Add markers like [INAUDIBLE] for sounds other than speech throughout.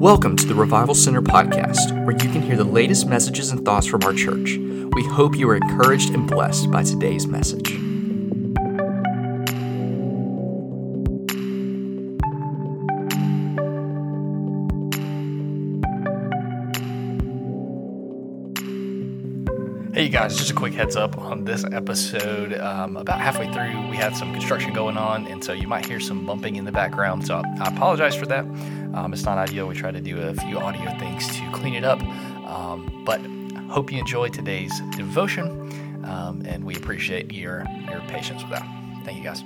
Welcome to the Revival Center podcast, where you can hear the latest messages and thoughts from our church. We hope you are encouraged and blessed by today's message. Hey, you guys, just a quick heads up on this episode. Um, about halfway through, we had some construction going on, and so you might hear some bumping in the background. So I apologize for that. Um, it's not ideal. We try to do a few audio things to clean it up. Um, but hope you enjoy today's devotion, um, and we appreciate your, your patience with that. Thank you, guys.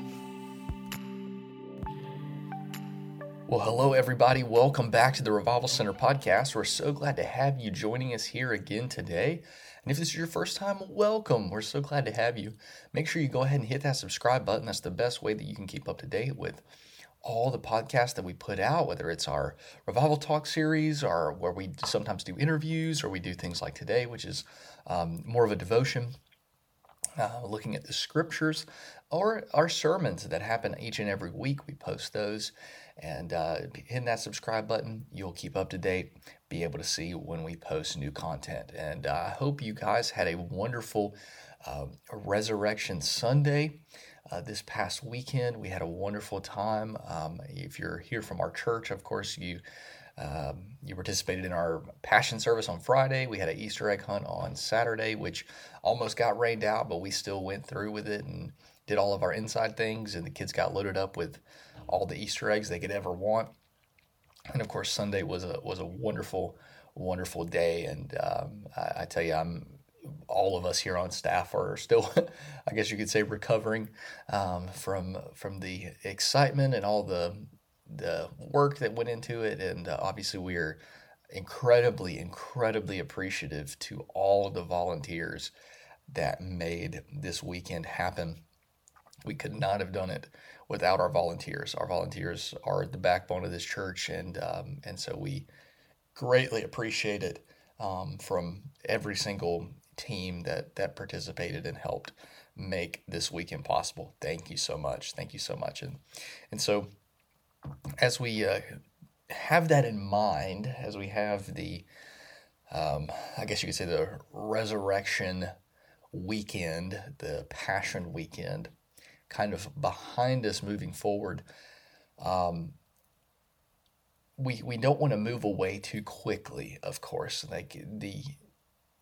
Well, hello, everybody. Welcome back to the Revival Center podcast. We're so glad to have you joining us here again today. And if this is your first time, welcome. We're so glad to have you. Make sure you go ahead and hit that subscribe button. That's the best way that you can keep up to date with all the podcasts that we put out, whether it's our Revival Talk series or where we sometimes do interviews or we do things like today, which is um, more of a devotion, uh, looking at the scriptures, or our sermons that happen each and every week. We post those. And uh, hitting that subscribe button, you'll keep up to date, be able to see when we post new content. And uh, I hope you guys had a wonderful uh, Resurrection Sunday. Uh, this past weekend. We had a wonderful time. Um, if you're here from our church, of course, you um, you participated in our passion service on Friday. We had an Easter egg hunt on Saturday, which almost got rained out, but we still went through with it and did all of our inside things. And the kids got loaded up with all the Easter eggs they could ever want. And of course, Sunday was a was a wonderful, wonderful day. And um, I, I tell you, I'm all of us here on staff are still, [LAUGHS] I guess you could say, recovering um, from from the excitement and all the the work that went into it, and uh, obviously we are incredibly, incredibly appreciative to all of the volunteers that made this weekend happen. We could not have done it without our volunteers. Our volunteers are the backbone of this church, and um, and so we greatly appreciate it um, from every single team that that participated and helped make this weekend possible. Thank you so much. Thank you so much. And and so as we uh, have that in mind, as we have the um, I guess you could say the resurrection weekend, the passion weekend, kind of behind us moving forward. Um, we we don't want to move away too quickly, of course. Like the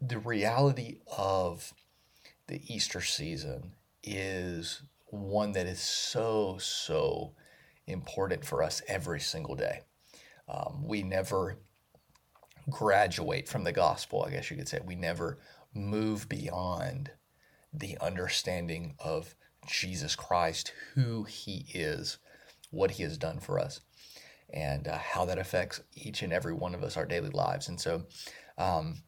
the reality of the Easter season is one that is so, so important for us every single day. Um, we never graduate from the gospel, I guess you could say. We never move beyond the understanding of Jesus Christ, who he is, what he has done for us, and uh, how that affects each and every one of us, our daily lives. And so, um,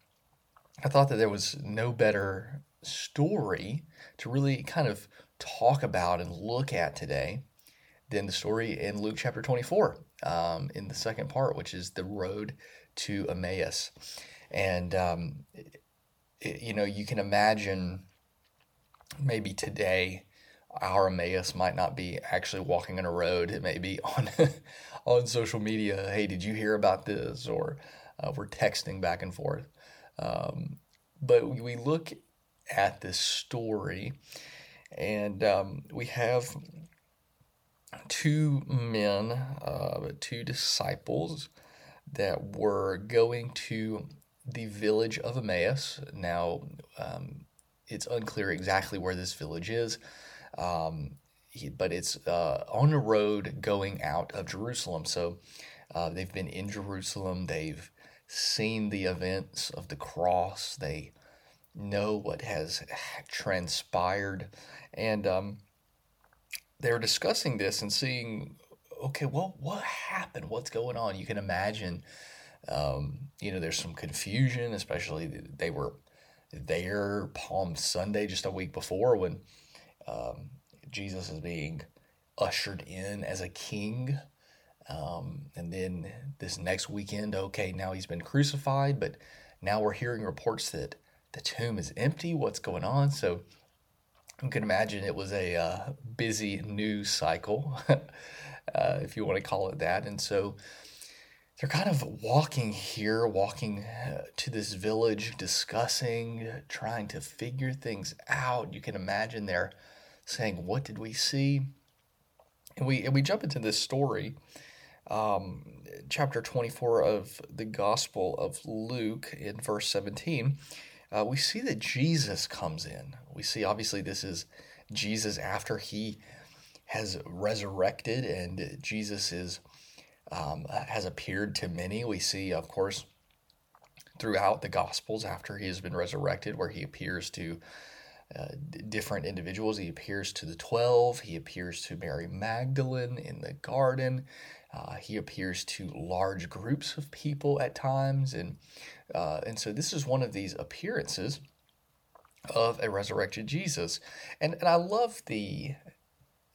I thought that there was no better story to really kind of talk about and look at today than the story in Luke chapter 24 um, in the second part, which is the road to Emmaus. And, um, it, you know, you can imagine maybe today our Emmaus might not be actually walking on a road. It may be [LAUGHS] on, on social media. Hey, did you hear about this? Or uh, we're texting back and forth. Um, but we look at this story, and um, we have two men, uh, two disciples that were going to the village of Emmaus. Now, um, it's unclear exactly where this village is, um, but it's uh, on a road going out of Jerusalem. So uh, they've been in Jerusalem. They've seen the events of the cross. They know what has transpired. And um, they're discussing this and seeing, okay, well, what happened? What's going on? You can imagine, um, you know, there's some confusion, especially they were there Palm Sunday just a week before when um, Jesus is being ushered in as a king um, and then this next weekend, okay, now he's been crucified, but now we're hearing reports that the tomb is empty. What's going on? So you can imagine it was a uh, busy news cycle, [LAUGHS] uh, if you want to call it that. And so they're kind of walking here, walking uh, to this village, discussing, trying to figure things out. You can imagine they're saying, "What did we see?" And we and we jump into this story, um, chapter twenty four of the Gospel of Luke in verse seventeen. Uh, we see that Jesus comes in. We see obviously this is Jesus after he has resurrected, and Jesus is um, has appeared to many. We see, of course, throughout the Gospels after he has been resurrected, where he appears to uh, different individuals. He appears to the 12, he appears to Mary Magdalene in the garden, uh, he appears to large groups of people at times. And, uh, and so this is one of these appearances of a resurrected Jesus. And, and I love the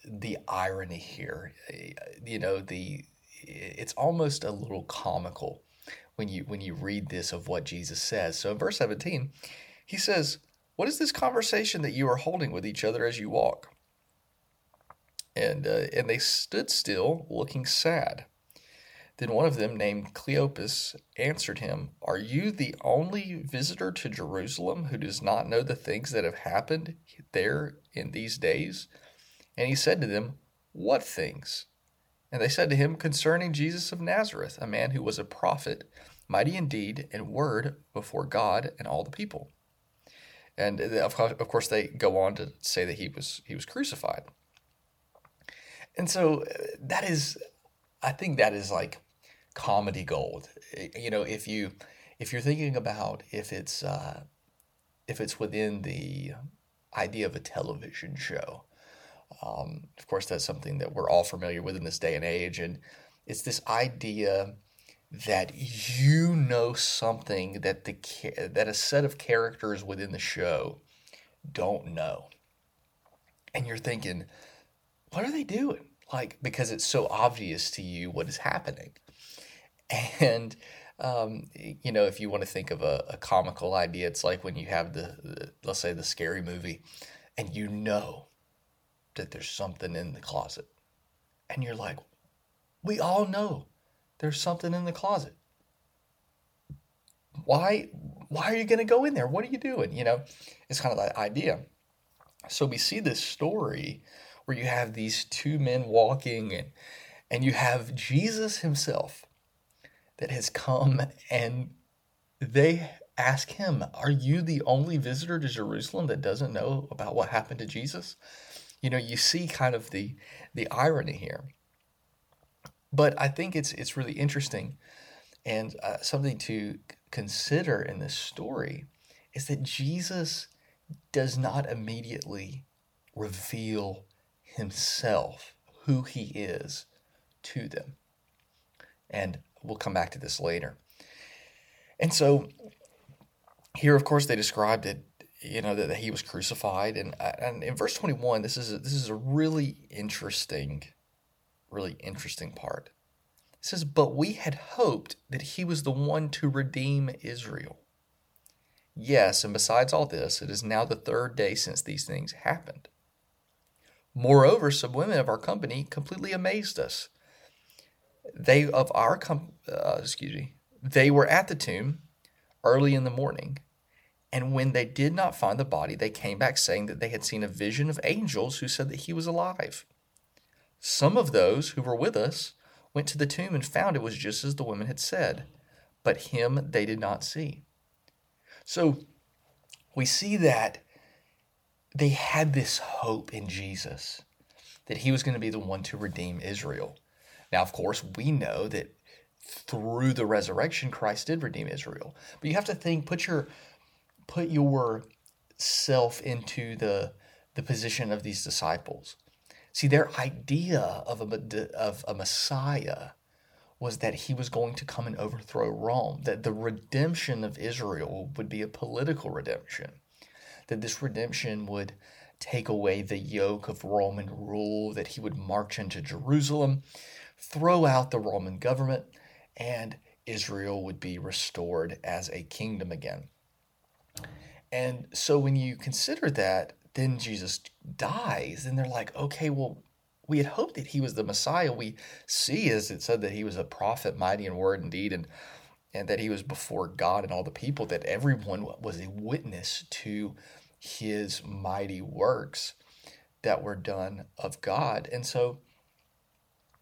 the irony here. You know, the it's almost a little comical when you when you read this of what Jesus says. So in verse 17, he says, "What is this conversation that you are holding with each other as you walk?" And uh, and they stood still, looking sad. Then one of them, named Cleopas, answered him, Are you the only visitor to Jerusalem who does not know the things that have happened there in these days? And he said to them, What things? And they said to him concerning Jesus of Nazareth, a man who was a prophet, mighty indeed in deed and word before God and all the people. And of course, they go on to say that he was he was crucified. And so uh, that is, I think that is like comedy gold. You know, if you if you're thinking about if it's uh, if it's within the idea of a television show, um, of course, that's something that we're all familiar with in this day and age. And it's this idea that you know something that the that a set of characters within the show don't know. And you're thinking, what are they doing? Like, because it's so obvious to you what is happening. [LAUGHS] And, um, you know, if you want to think of a, a comical idea, it's like when you have the, the, let's say, the scary movie, and you know that there's something in the closet. And you're like, we all know there's something in the closet. Why why are you going to go in there? What are you doing? You know, it's kind of that idea. So we see this story where you have these two men walking and and you have Jesus himself that has come and they ask him, Are you the only visitor to Jerusalem that doesn't know about what happened to Jesus? you know, you see kind of the the irony here. But I think it's it's really interesting, and uh, something to consider in this story is that Jesus does not immediately reveal himself, who he is, to them. And we'll come back to this later. And so here, of course, they described it you know that, that he was crucified and and in verse 21 this is a, this is a really interesting really interesting part it says but we had hoped that he was the one to redeem Israel yes and besides all this it is now the third day since these things happened moreover some women of our company completely amazed us they of our com- uh, excuse me they were at the tomb early in the morning and when they did not find the body, they came back saying that they had seen a vision of angels who said that he was alive. Some of those who were with us went to the tomb and found it was just as the women had said, but him they did not see. So we see that they had this hope in Jesus that he was going to be the one to redeem Israel. Now, of course, we know that through the resurrection, Christ did redeem Israel. But you have to think, put your put yourself into the the position of these disciples. See, their idea of a, of a Messiah was that he was going to come and overthrow Rome, that the redemption of Israel would be a political redemption, that this redemption would take away the yoke of Roman rule, that he would march into Jerusalem, throw out the Roman government, and Israel would be restored as a kingdom again. And so when you consider that, then Jesus dies, and they're like, okay, well, we had hoped that he was the Messiah. We see, as it said, that he was a prophet, mighty in word and deed, and and that he was before God and all the people, that everyone was a witness to his mighty works that were done of God. And so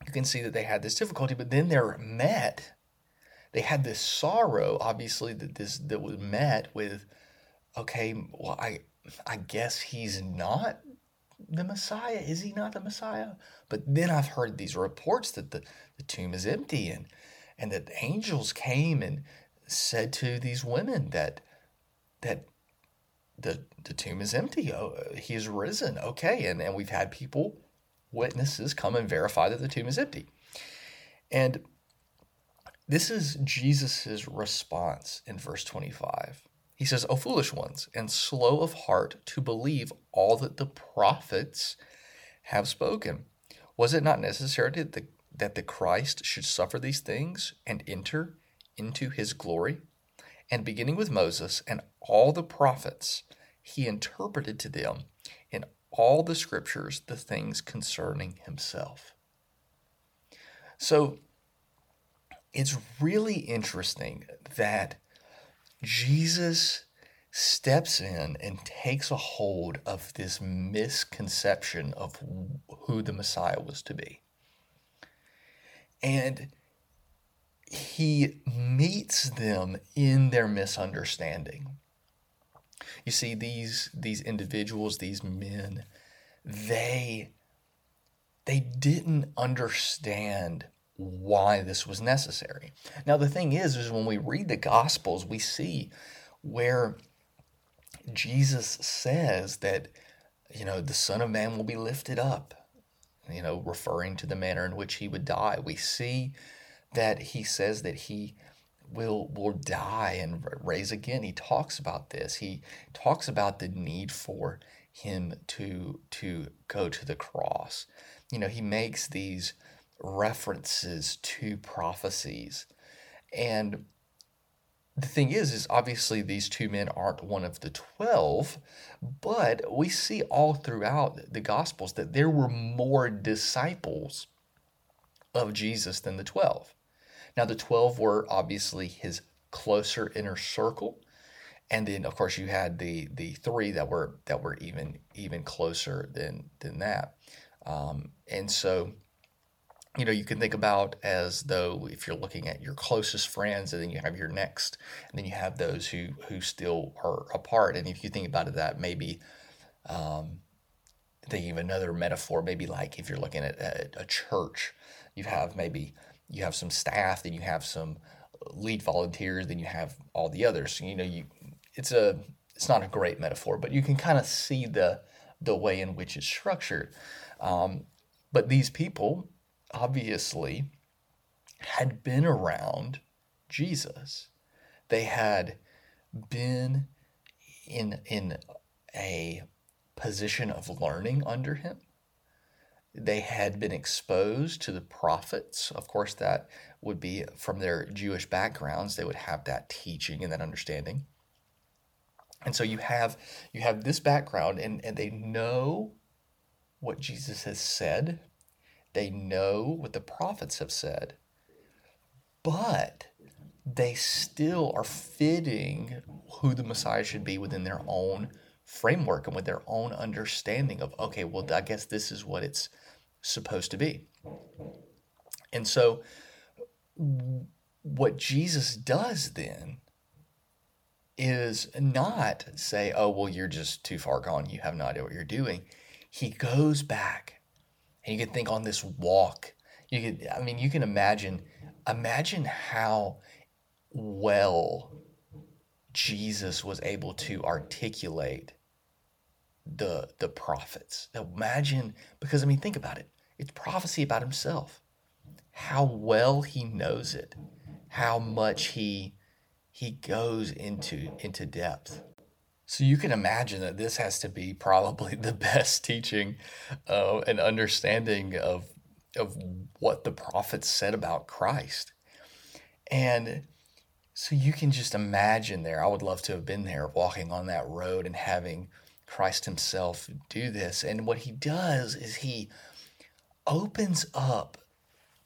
you can see that they had this difficulty, but then they're met. They had this sorrow, obviously, that this that was met with, okay, well, I I guess he's not the Messiah? Is he not the Messiah? But then I've heard these reports that the, the tomb is empty and, and that angels came and said to these women that that the, the tomb is empty. Oh, he is risen. Okay. And, and we've had people, witnesses, come and verify that the tomb is empty. And this is Jesus' response in verse 25. He says, O foolish ones, and slow of heart to believe all that the prophets have spoken. Was it not necessary that the, that the Christ should suffer these things and enter into his glory? And beginning with Moses and all the prophets, he interpreted to them in all the scriptures the things concerning himself. So it's really interesting that Jesus steps in and takes a hold of this misconception of who the Messiah was to be. And he meets them in their misunderstanding. You see, these, these individuals, these men, they, they didn't understand why this was necessary. Now the thing is is when we read the gospels we see where Jesus says that you know the son of man will be lifted up you know referring to the manner in which he would die we see that he says that he will will die and raise again he talks about this he talks about the need for him to to go to the cross you know he makes these references to prophecies. And the thing is, is obviously these two men aren't one of the 12, but we see all throughout the Gospels that there were more disciples of Jesus than the 12. Now, the 12 were obviously his closer inner circle. And then, of course, you had the the three that were that were even even closer than than that. Um, and so, you know, you can think about as though if you're looking at your closest friends and then you have your next, and then you have those who who still are apart. And if you think about it, that maybe um, thinking of another metaphor, maybe like if you're looking at a, a church, you have maybe you have some staff, then you have some lead volunteers, then you have all the others. You know, you it's a it's not a great metaphor, but you can kind of see the the way in which it's structured. Um, but these people obviously had been around Jesus. They had been in in a position of learning under him. They had been exposed to the prophets. Of course, that would be from their Jewish backgrounds. They would have that teaching and that understanding. And so you have you have this background and, and they know what Jesus has said they know what the prophets have said, but they still are fitting who the Messiah should be within their own framework and with their own understanding of, okay, well, I guess this is what it's supposed to be. And so, what Jesus does then is not say, oh, well, you're just too far gone. You have no idea what you're doing. He goes back and you can think on this walk. You could, I mean, you can imagine, imagine how well Jesus was able to articulate the the prophets. Imagine, because I mean, think about it. It's prophecy about himself. How well he knows it. How much he he goes into into depth. So you can imagine that this has to be probably [LAUGHS] the best teaching uh, and understanding of of what the prophets said about Christ. And so you can just imagine there. I would love to have been there walking on that road and having Christ himself do this. And what he does is he opens up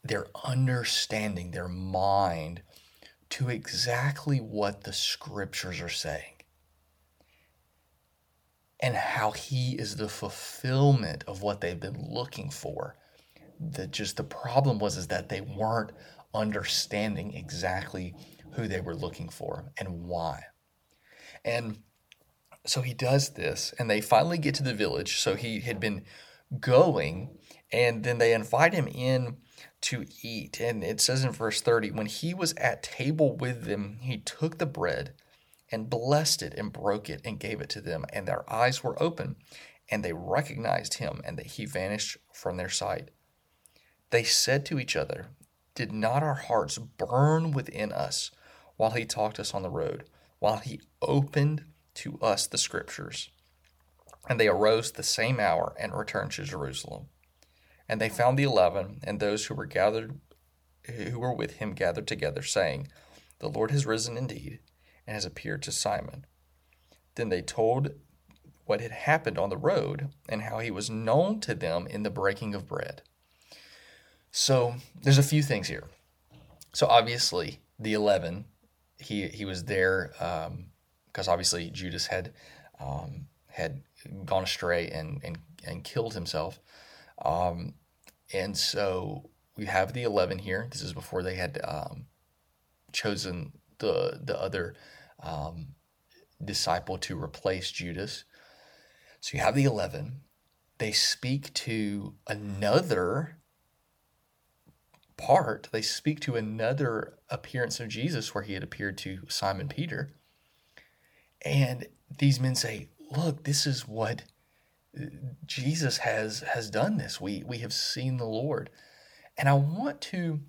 their understanding, their mind to exactly what the scriptures are saying and how he is the fulfillment of what they've been looking for. The just the problem was is that they weren't understanding exactly who they were looking for and why. And so he does this and they finally get to the village. So he had been going and then they invite him in to eat. And it says in verse 30 when he was at table with them, he took the bread and blessed it and broke it and gave it to them. And their eyes were open and they recognized him and that he vanished from their sight. They said to each other, Did not our hearts burn within us while he talked to us on the road, while he opened to us the scriptures? And they arose the same hour and returned to Jerusalem. And they found the eleven and those who were gathered who were with him gathered together, saying, The Lord has risen indeed and has appeared to Simon. Then they told what had happened on the road and how he was known to them in the breaking of bread. So there's a few things here. So obviously the eleven, he he was there um, because obviously Judas had um, had gone astray and and and killed himself, um, and so we have the eleven here. This is before they had um, chosen the the other um, disciple to replace Judas. So you have the 11. They speak to another part, they speak to another appearance of Jesus where he had appeared to Simon Peter. And these men say, Look, this is what uh, Jesus has has done this. We we have seen the Lord. And I want to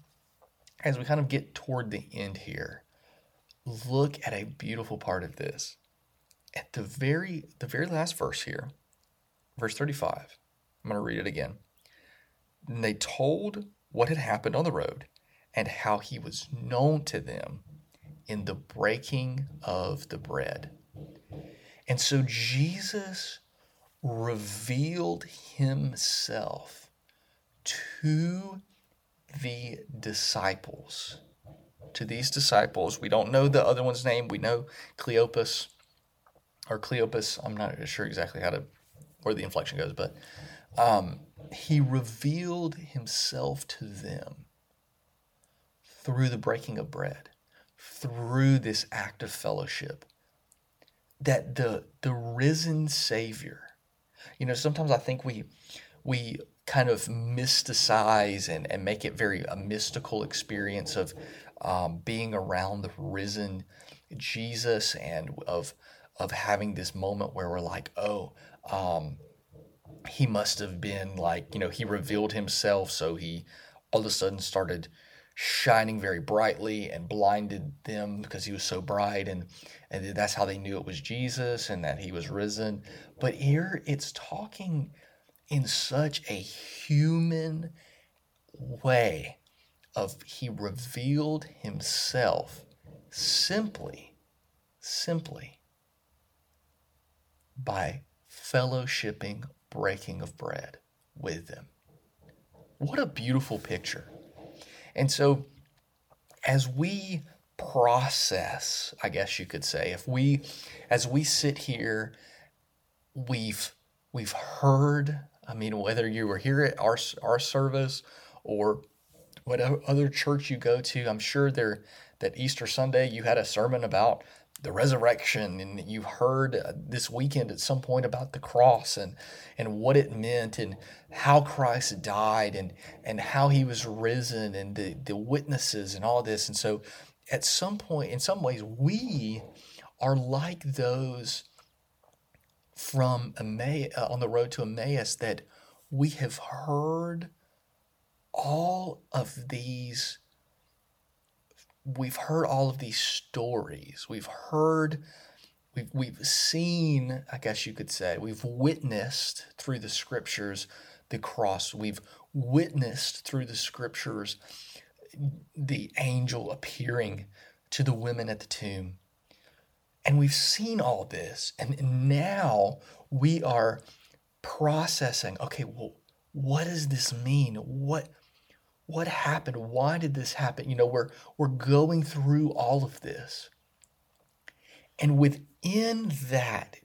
as we kind of get toward the end here, look at a beautiful part of this. At the very the very last verse here, verse 35. I'm going to read it again. And they told what had happened on the road and how he was known to them in the breaking of the bread. And so Jesus revealed himself to the disciples to these disciples. We don't know the other one's name. We know Cleopas or Cleopas. I'm not sure exactly how to where the inflection goes, but um, he revealed himself to them through the breaking of bread, through this act of fellowship. That the the risen Savior, you know, sometimes I think we we kind of mysticize and, and make it very a mystical experience of um, being around the risen Jesus and of of having this moment where we're like, oh, um, he must have been like, you know, he revealed himself, so he all of a sudden started shining very brightly and blinded them because he was so bright. And and that's how they knew it was Jesus and that he was risen. But here it's talking in such a human way of he revealed himself simply, simply by fellowshipping, breaking of bread with them. What a beautiful picture. And so, as we process, I guess you could say, if we, as we sit here, we've we've heard. I mean, whether you were here at our our service or whatever other church you go to, I'm sure there that Easter Sunday you had a sermon about the resurrection and you've heard uh, this weekend at some point about the cross and and what it meant and how Christ died and and how he was risen and the the witnesses and all this. And so at some point in some ways we are like those from Emmaus, uh, on the road to Emmaus that we have heard all of these we've heard all of these stories. We've heard we've, we've seen i guess you could say we've witnessed through the scriptures the cross. We've witnessed through the scriptures the angel appearing to the women at the tomb. And we've seen all this. And now we are processing okay well what does this mean? What what happened? Why did this happen? You know, we're we're going through all of this. And within that,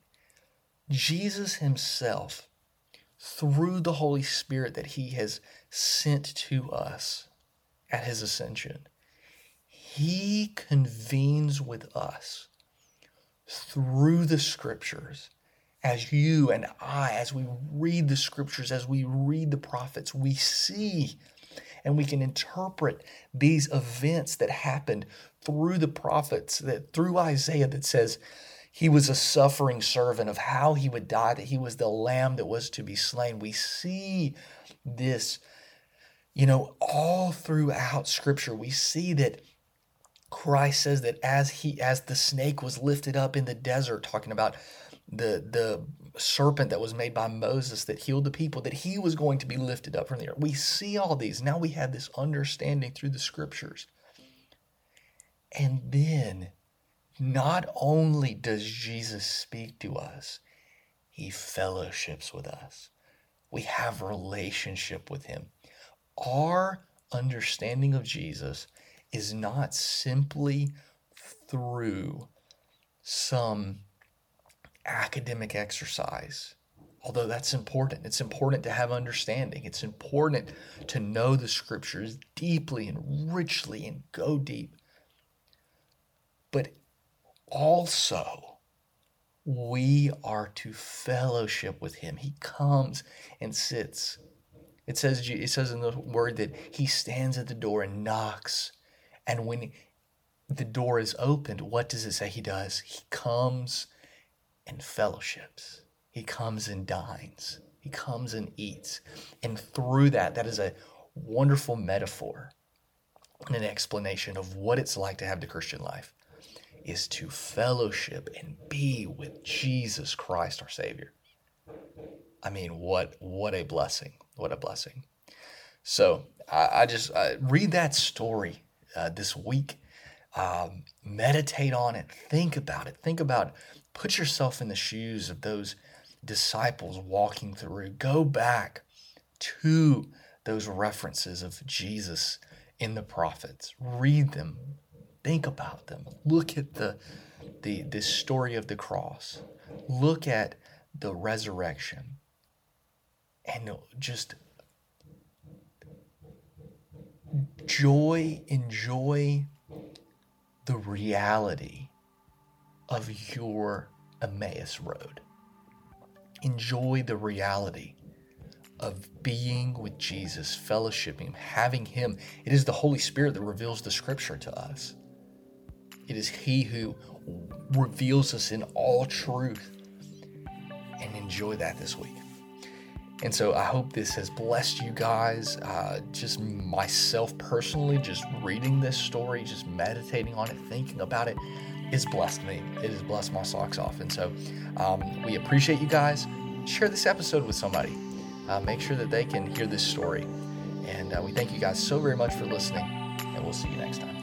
Jesus himself, through the Holy Spirit that he has sent to us at his ascension, he convenes with us through the scriptures as you and I, as we read the scriptures, as we read the prophets, we see and we can interpret these events that happened through the prophets, that through Isaiah that says he was a suffering servant of how he would die, that he was the lamb that was to be slain. We see this, you know, all throughout scripture. We see that Christ says that as he as the snake was lifted up in the desert, talking about the the serpent that was made by Moses that healed the people, that he was going to be lifted up from the earth. We see all these. Now we have this understanding through the scriptures. And then, not only does Jesus speak to us, he fellowships with us. We have relationship with him. Our understanding of Jesus is not simply through some academic exercise. Although that's important, it's important to have understanding. It's important to know the scriptures deeply and richly and go deep. But also, we are to fellowship with him. He comes and sits. It says it says in the word that he stands at the door and knocks. And when the door is opened, what does it say he does? He comes and fellowships. He comes and dines. He comes and eats. And through that, that is a wonderful metaphor and an explanation of what it's like to have the Christian life is to fellowship and be with Jesus Christ our Savior. I mean, what what a blessing! What a blessing! So I, I just I read that story uh, this week. Um, meditate on it. Think about it. Think about Put yourself in the shoes of those disciples walking through. Go back to those references of Jesus in the prophets. Read them. Think about them. Look at the the, the story of the cross. Look at the resurrection. And just joy, enjoy the reality of your Emmaus road. Enjoy the reality of being with Jesus, fellowshipping, having Him. It is the Holy Spirit that reveals the Scripture to us. It is He who reveals us in all truth. And enjoy that this week. And so I hope this has blessed you guys. Uh, just myself personally, just reading this story, just meditating on it, thinking about it it's blessed me. It has blessed my socks off. And so um, we appreciate you guys. Share this episode with somebody. Uh, make sure that they can hear this story. And uh, we thank you guys so very much for listening, and we'll see you next time.